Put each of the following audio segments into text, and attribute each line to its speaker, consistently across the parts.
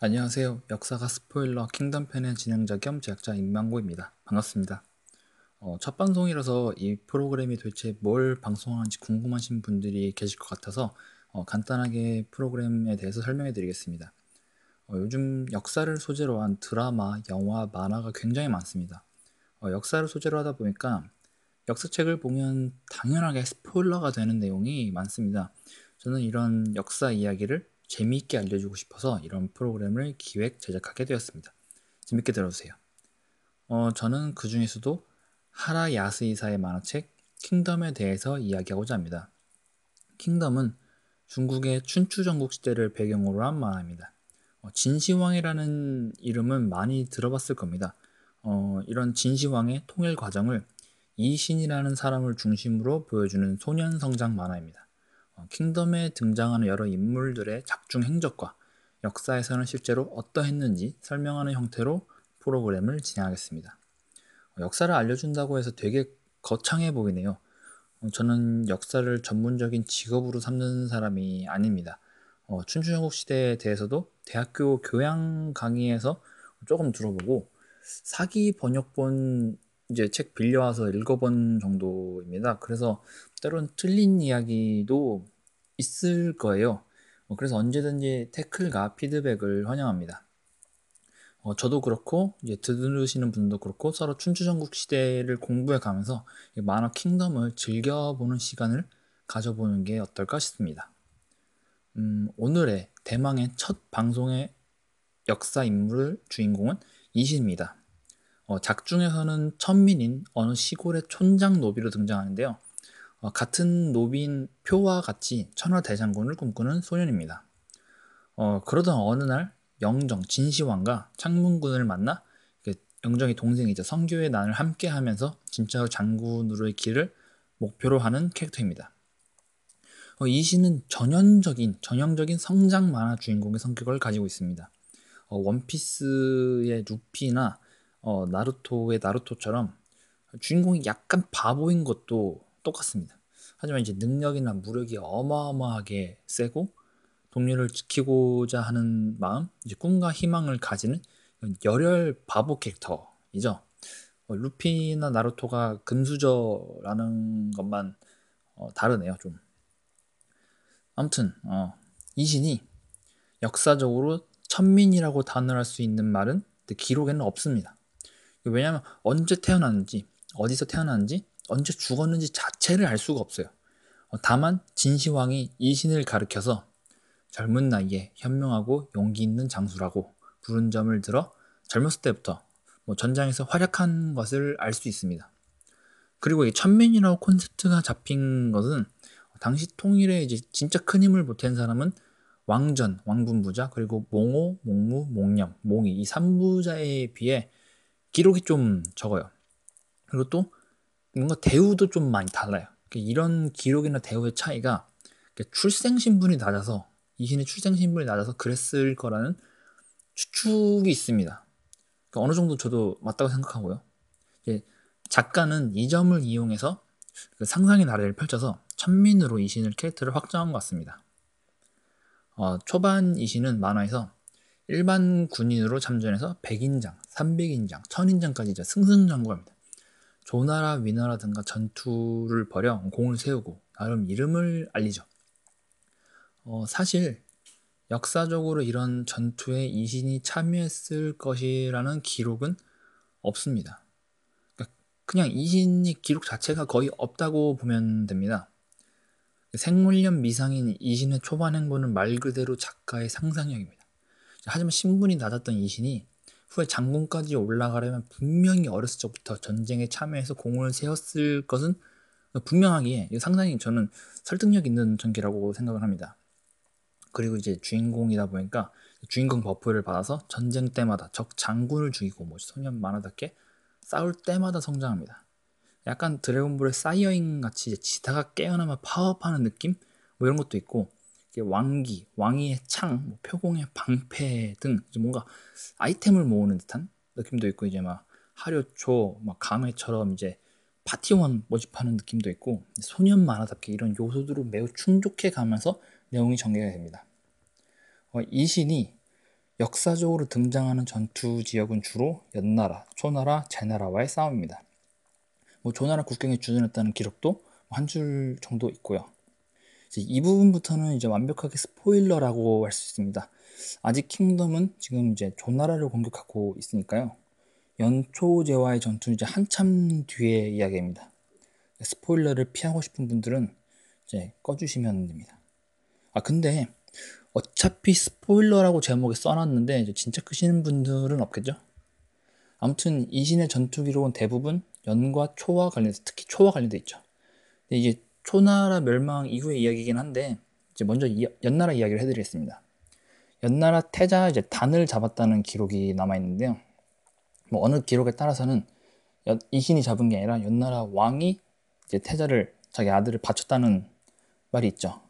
Speaker 1: 안녕하세요. 역사가 스포일러 킹덤편의 진행자 겸 제작자 임만고입니다. 반갑습니다. 어, 첫 방송이라서 이 프로그램이 도대체 뭘 방송하는지 궁금하신 분들이 계실 것 같아서 어, 간단하게 프로그램에 대해서 설명해 드리겠습니다. 어, 요즘 역사를 소재로 한 드라마, 영화, 만화가 굉장히 많습니다. 어, 역사를 소재로 하다 보니까 역사책을 보면 당연하게 스포일러가 되는 내용이 많습니다. 저는 이런 역사 이야기를 재미있게 알려주고 싶어서 이런 프로그램을 기획, 제작하게 되었습니다. 재밌게 들어주세요. 어, 저는 그 중에서도 하라 야스이사의 만화책 킹덤에 대해서 이야기하고자 합니다. 킹덤은 중국의 춘추 전국 시대를 배경으로 한 만화입니다. 어, 진시황이라는 이름은 많이 들어봤을 겁니다. 어, 이런 진시황의 통일 과정을 이신이라는 사람을 중심으로 보여주는 소년 성장 만화입니다. 어, 킹덤에 등장하는 여러 인물들의 작중 행적과 역사에서는 실제로 어떠했는지 설명하는 형태로 프로그램을 진행하겠습니다. 어, 역사를 알려준다고 해서 되게 거창해 보이네요. 어, 저는 역사를 전문적인 직업으로 삼는 사람이 아닙니다. 어, 춘추전국 시대에 대해서도 대학교 교양 강의에서 조금 들어보고 사기 번역본 이제 책 빌려와서 읽어본 정도입니다. 그래서 때론 틀린 이야기도 있을 거예요. 어, 그래서 언제든지 태클과 피드백을 환영합니다. 어, 저도 그렇고 이제 들으시는 분도 그렇고 서로 춘추전국 시대를 공부해 가면서 만화 킹덤을 즐겨보는 시간을 가져보는 게 어떨까 싶습니다. 음, 오늘의 대망의 첫 방송의 역사 인물 주인공은 이신입니다. 어, 작중에서는 천민인 어느 시골의 촌장 노비로 등장하는데요. 어, 같은 노비인 표와 같이 천하대장군을 꿈꾸는 소년입니다. 어, 그러던 어느 날 영정 진시황과 창문군을 만나 영정의 동생이자 성교의 난을 함께 하면서 진짜 장군으로의 길을 목표로 하는 캐릭터입니다. 어, 이 시는 전형적인 전형적인 성장 만화 주인공의 성격을 가지고 있습니다. 어, 원피스의 루피나 어, 나루토의 나루토처럼 주인공이 약간 바보인 것도 똑같습니다. 하지만 이제 능력이나 무력이 어마어마하게 세고 동료를 지키고자 하는 마음, 이제 꿈과 희망을 가지는 열혈 바보 캐릭터이죠. 어, 루피나 나루토가 금수저라는 것만 어, 다르네요, 좀. 아무튼 어, 이 신이 역사적으로 천민이라고 단언할 수 있는 말은 기록에는 없습니다. 왜냐하면 언제 태어났는지, 어디서 태어났는지, 언제 죽었는지 자체를 알 수가 없어요. 어, 다만 진시황이 이 신을 가르켜서 젊은 나이에 현명하고 용기 있는 장수라고 부른 점을 들어 젊었을 때부터 뭐 전장에서 활약한 것을 알 수 있습니다. 그리고 이 천민이라고 콘셉트가 잡힌 것은 당시 통일에 이제 진짜 큰 힘을 보탠 사람은 왕전, 왕분부자, 그리고 몽호, 몽무, 몽념, 몽이 이 3부자에 비해 기록이 좀 적어요. 그리고 또 뭔가 대우도 좀 많이 달라요. 그러니까 이런 기록이나 대우의 차이가 출생 신분이 낮아서 이신의 출생 신분이 낮아서 그랬을 거라는 추측이 있습니다. 그러니까 어느 정도 저도 맞다고 생각하고요. 작가는 이 점을 이용해서 그 상상의 나래를 펼쳐서 천민으로 이신을 캐릭터를 확정한 것 같습니다. 어, 초반 이신은 만화에서 일반 군인으로 참전해서 100인장, 300인장, 1000인장까지 이제 승승장구합니다. 조나라, 위나라 등과 전투를 벌여 공을 세우고 나름 이름을 알리죠. 어, 사실 역사적으로 이런 전투에 이신이 참여했을 것이라는 기록은 없습니다. 그러니까 그냥 이신이 기록 자체가 거의 없다고 보면 됩니다. 생물년 미상인 이신의 초반 행보는 말 그대로 작가의 상상력입니다. 하지만 신분이 낮았던 이신이 후에 장군까지 올라가려면 분명히 어렸을 적부터 전쟁에 참여해서 공을 세웠을 것은 분명하기에 상당히 저는 설득력 있는 전개라고 생각을 합니다. 그리고 이제 주인공이다 보니까 주인공 buff를 받아서 전쟁 때마다 적 장군을 죽이고 뭐 소년 만화답게 싸울 때마다 성장합니다. 약간 드래곤볼의 사이어인 같이 지다가 깨어나면 파업하는 느낌? 뭐 이런 것도 있고 왕기, 왕위의 창, 뭐 표공의 방패 등 뭔가 아이템을 모으는 듯한 느낌도 있고 이제 막 하료초, 막 감회처럼 이제 파티원 모집하는 느낌도 있고 소년 만화답게 이런 요소들을 매우 충족해 가면서 내용이 전개가 됩니다. 어, 이 신이 역사적으로 등장하는 전투 지역은 주로 연나라, 초나라, 제나라와의 싸움입니다. 뭐 조나라 국경에 주둔했다는 기록도 한 줄 정도 있고요. 이 부분부터는 이제 완벽하게 스포일러라고 할 수 있습니다. 아직 킹덤은 지금 이제 조나라를 공격하고 있으니까요. 연초제와의 전투는 이제 한참 뒤의 이야기입니다. 스포일러를 피하고 싶은 분들은 이제 꺼주시면 됩니다. 아 근데 어차피 스포일러라고 제목에 써놨는데 이제 진짜 크시는 분들은 없겠죠? 아무튼 이신의 전투 기록은 대부분 연과 초와 관련돼 특히 초와 관련돼 있죠. 근데 이게 초나라 멸망 이후의 이야기이긴 한데 이제 먼저 연나라 이야기를 해드리겠습니다. 연나라 태자 이제 단을 잡았다는 기록이 남아 있는데요. 뭐 어느 기록에 따라서는 이신이 잡은 게 아니라 연나라 왕이 이제 태자를 자기 아들을 바쳤다는 말이 있죠.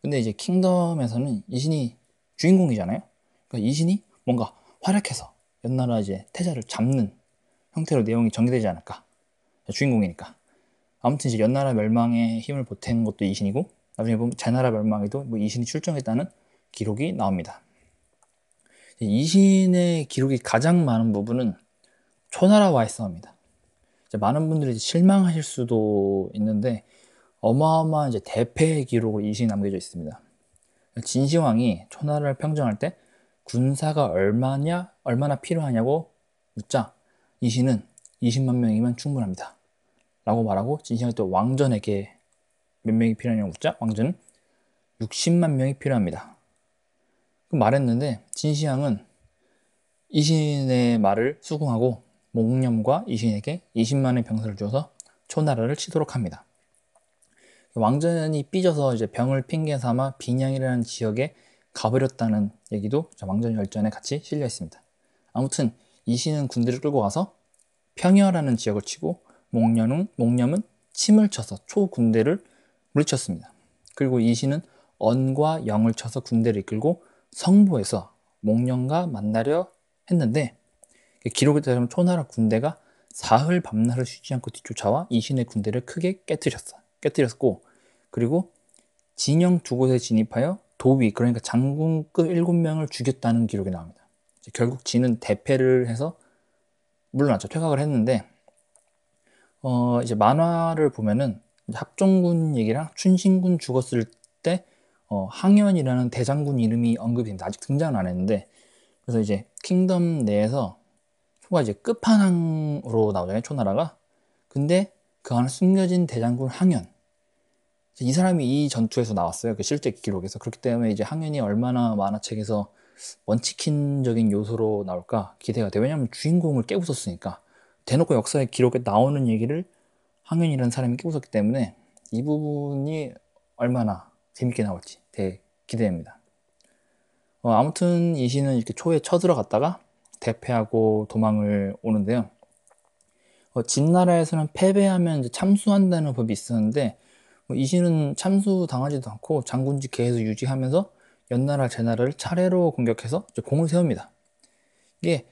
Speaker 1: 근데 이제 킹덤에서는 이신이 주인공이잖아요. 그러니까 이신이 뭔가 활약해서 연나라 이제 태자를 잡는 형태로 내용이 전개되지 않을까. 주인공이니까. 아무튼 이제 연나라 멸망에 힘을 보탠 것도 이신이고 나중에 보면 제나라 멸망에도 뭐 이신이 출정했다는 기록이 나옵니다. 이신의 기록이 가장 많은 부분은 초나라와의 싸움입니다. 많은 분들이 실망하실 수도 있는데 어마어마한 이제 대패의 기록으로 이신이 남겨져 있습니다. 진시황이 초나라를 평정할 때 군사가 얼마냐, 얼마나 필요하냐고 묻자 이신은 20만 명이면 충분합니다. 라고 말하고 진시황이 또 왕전에게 몇 명이 필요하냐고 묻자 왕전은 60만 명이 필요합니다. 그 말했는데 진시황은 이신의 말을 수긍하고 몽념과 이신에게 20만의 병사를 줘서 초나라를 치도록 합니다. 왕전이 삐져서 이제 병을 핑계 삼아 빈양이라는 지역에 가버렸다는 얘기도 왕전 열전에 같이 실려 있습니다. 아무튼 이신은 군대를 끌고 가서 평야라는 지역을 치고 목념은, 목념은 침을 쳐서 초군대를 물리쳤습니다. 그리고 이신은 언과 영을 쳐서 군대를 이끌고 성부에서 목념과 만나려 했는데 기록에 따르면 초나라 군대가 사흘 밤낮을 쉬지 않고 뒤쫓아와 이신의 군대를 크게 깨뜨렸어. 깨뜨렸고 그리고 진영 두 곳에 진입하여 도위 그러니까 장군급 7명을 죽였다는 기록이 나옵니다. 결국 진은 대패를 해서 물러났죠. 퇴각을 했는데 어 이제 만화를 보면은 합종군 얘기랑 춘신군 죽었을 때 어, 항현이라는 대장군 이름이 언급이 됩니다. 아직 등장은 안 했는데 그래서 이제 킹덤 내에서 초가 이제 끝판왕으로 나오잖아요. 초나라가. 근데 그 안에 숨겨진 대장군 항현. 이 사람이 이 전투에서 나왔어요. 그 실제 기록에서. 그렇기 때문에 이제 항현이 얼마나 만화책에서 원치킨적인 요소로 나올까 기대가 돼. 왜냐하면 주인공을 깨부쉈으니까. 대놓고 역사의 기록에 나오는 얘기를 항현이라는 사람이 깨부쉈기 때문에 이 부분이 얼마나 재밌게 나올지 되게 기대됩니다. 어, 아무튼 이 시는 이렇게 초에 쳐들어갔다가 대패하고 도망을 오는데요. 어, 진나라에서는 패배하면 참수한다는 법이 있었는데 뭐 이신은 참수 당하지도 않고 장군직 계속 유지하면서 연나라 제나라를 차례로 공격해서 공을 세웁니다. 이게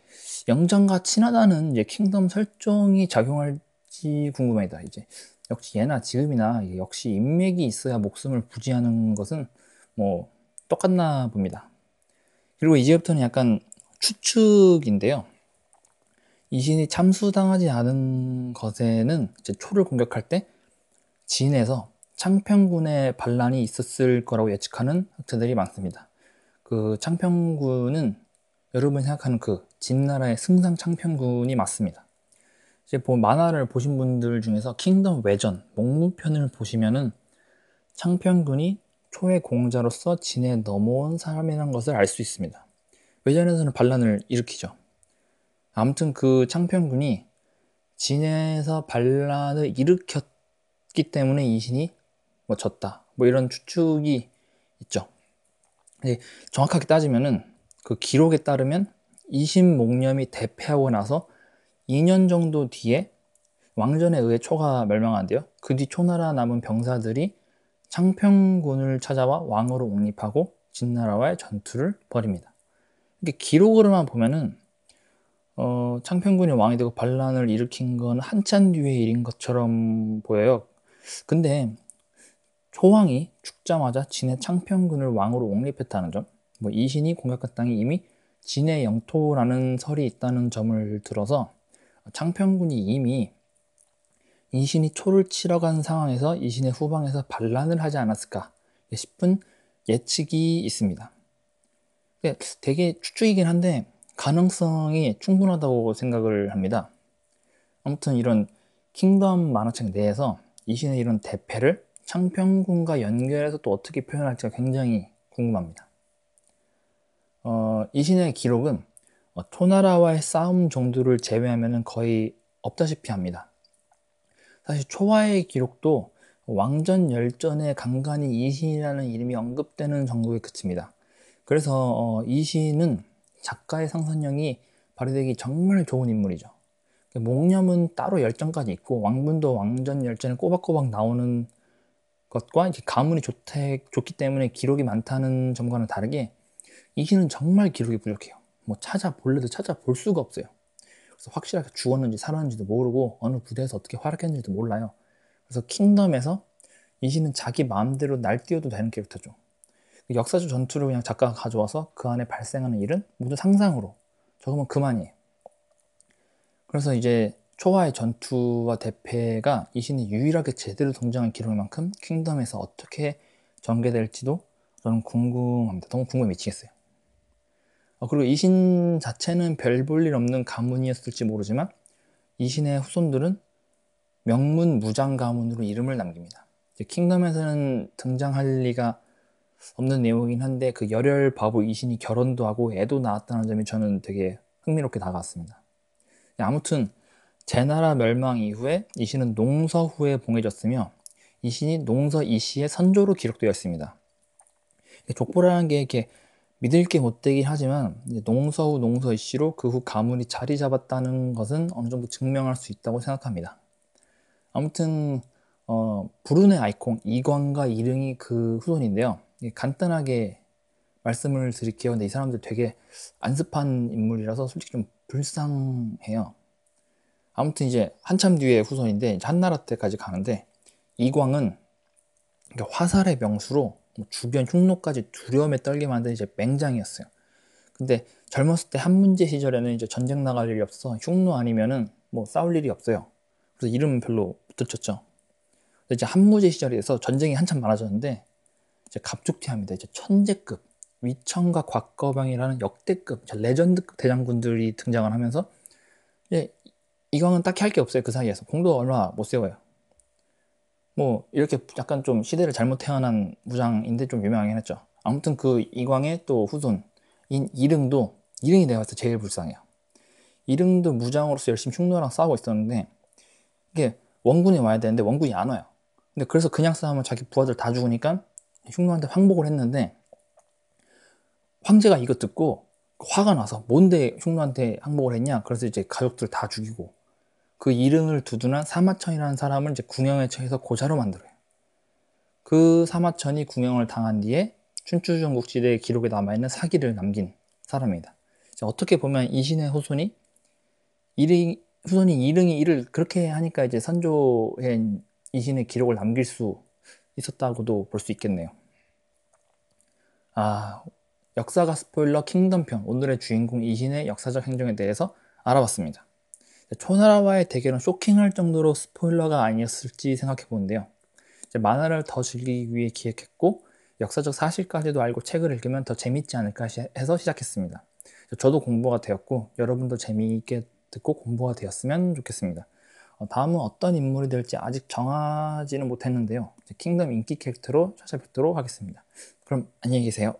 Speaker 1: 영장과 친하다는 이제 킹덤 설정이 작용할지 궁금합니다. 이제 역시 예나 지금이나 역시 인맥이 있어야 목숨을 부지하는 것은 뭐 똑같나 봅니다. 그리고 이제부터는 약간 추측인데요. 이 신이 참수당하지 않은 것에는 이제 초를 공격할 때 진에서 창평군의 반란이 있었을 거라고 예측하는 학자들이 많습니다. 그 창평군은 여러분이 생각하는 그 진나라의 승상 창평군이 맞습니다. 이제 뭐 만화를 보신 분들 중에서 킹덤 외전 목무편을 보시면은 창평군이 초의 공자로서 진에 넘어온 사람이라는 것을 알 수 있습니다. 외전에서는 반란을 일으키죠. 아무튼 그 창평군이 진에서 반란을 일으켰기 때문에 이 신이 뭐 졌다. 뭐 이런 추측이 있죠. 정확하게 따지면은 그 기록에 따르면 이신 목념이 대패하고 나서 2년 정도 뒤에 왕전에 의해 초가 멸망한대요. 그 뒤 초나라 남은 병사들이 창평군을 찾아와 왕으로 옹립하고 진나라와의 전투를 벌입니다. 이게 기록으로만 보면은 어, 창평군이 왕이 되고 반란을 일으킨 건 한참 뒤의 일인 것처럼 보여요. 근데 초왕이 죽자마자 진의 창평군을 왕으로 옹립했다는 점, 뭐 이신이 공격한 땅이 이미 진의 영토라는 설이 있다는 점을 들어서 창평군이 이미 이신이 초를 치러 간 상황에서 이신의 후방에서 반란을 하지 않았을까 싶은 예측이 있습니다. 되게 추측이긴 한데 가능성이 충분하다고 생각을 합니다. 아무튼 이런 킹덤 만화책 내에서 이신의 이런 대패를 창평군과 연결해서 또 어떻게 표현할지가 굉장히 궁금합니다. 어, 이 신의 기록은 어, 초나라와의 싸움 정도를 제외하면 거의 없다시피 합니다. 사실 초와의 기록도 왕전 열전에 간간히 이 신이라는 이름이 언급되는 정도에 그칩니다. 그래서 어, 이신은 작가의 상상력이 발휘되기 정말 좋은 인물이죠. 목념은 따로 열전까지 있고 왕분도 왕전 열전에 꼬박꼬박 나오는 것과 이제 가문이 좋대, 좋기 때문에 기록이 많다는 점과는 다르게 이신은 정말 기록이 부족해요. 뭐 찾아볼래도 찾아볼 수가 없어요. 그래서 확실하게 죽었는지 살았는지도 모르고 어느 부대에서 어떻게 활약했는지도 몰라요. 그래서 킹덤에서 이신은 자기 마음대로 날뛰어도 되는 캐릭터죠. 역사적 전투를 그냥 작가가 가져와서 그 안에 발생하는 일은 모두 상상으로 적으면 그만이에요. 그래서 이제 초화의 전투와 대패가 이 신이 유일하게 제대로 등장한 기록인 만큼 킹덤에서 어떻게 전개될지도 저는 궁금합니다. 너무 궁금해 미치겠어요. 어, 그리고 이신 자체는 별 볼 일 없는 가문이었을지 모르지만 이 신의 후손들은 명문 무장 가문으로 이름을 남깁니다. 킹덤에서는 등장할 리가 없는 내용이긴 한데 그 열혈 바보 이신이 결혼도 하고 애도 낳았다는 점이 저는 되게 흥미롭게 다가왔습니다. 아무튼 제나라 멸망 이후에 이신은 농서 후에 봉해졌으며 이신이 농서 이씨의 선조로 기록되어 있습니다. 족보라는 게 이렇게 믿을 게 못되긴 하지만 농서 후 농서 이씨로 그 후 가문이 자리 잡았다는 것은 어느 정도 증명할 수 있다고 생각합니다. 아무튼 어, 불운의 아이콘 이광과 이릉이 그 후손인데요. 간단하게 말씀을 드릴게요. 근데 이 사람들 되게 안습한 인물이라서 솔직히 좀 불쌍해요. 아무튼 이제 한참 뒤에 후손인데 한나라 때까지 가는데 이광은 화살의 명수로 뭐 주변 흉노까지 두려움에 떨게 만든 이제 맹장이었어요. 근데 젊었을 때 한문제 시절에는 이제 전쟁 나갈 일이 없어 흉노 아니면은 뭐 싸울 일이 없어요. 그래서 이름은 별로 붙였죠. 이제 한무제 시절에서 전쟁이 한참 많아졌는데 이제 갑툭튀합니다. 이제 천재급 위청과 곽거방이라는 역대급 레전드급 대장군들이 등장을 하면서 이제 이광은 딱히 할 게 없어요. 그 사이에서 공도 얼마 못 세워요. 뭐 이렇게 약간 좀 시대를 잘못 태어난 무장인데 좀 유명하긴 했죠. 아무튼 그 이광의 또 후손인 이릉도 이릉이 내가 봤을 때 제일 불쌍해요. 이릉도 무장으로서 열심히 흉노랑 싸우고 있었는데 이게 원군이 와야 되는데 원군이 안 와요. 근데 그래서 그냥 싸우면 자기 부하들 다 죽으니까 흉노한테 항복을 했는데 황제가 이거 듣고 화가 나서 뭔데 흉노한테 항복을 했냐? 그래서 이제 가족들 다 죽이고 그 이름을 두둔한 사마천이라는 사람을 이제 궁영에 처해서 고자로 만들어요. 그 사마천이 궁영을 당한 뒤에 춘추전국 시대의 기록에 남아있는 사기를 남긴 사람입니다. 어떻게 보면 이신의 후손이 이릉, 후손이 이릉이 이를 그렇게 하니까 이제 선조의 이신의 기록을 남길 수 있었다고도 볼 수 있겠네요. 아, 역사가 스포일러 킹덤 편 오늘의 주인공 이신의 역사적 행정에 대해서 알아봤습니다. 초나라와의 대결은 쇼킹할 정도로 스포일러가 아니었을지 생각해 보는데요. 만화를 더 즐기기 위해 기획했고 역사적 사실까지도 알고 책을 읽으면 더 재밌지 않을까 해서 시작했습니다. 저도 공부가 되었고 여러분도 재미있게 듣고 공부가 되었으면 좋겠습니다. 어, 다음은 어떤 인물이 될지 아직 정하지는 못했는데요. 킹덤 인기 캐릭터로 찾아뵙도록 하겠습니다. 그럼 안녕히 계세요.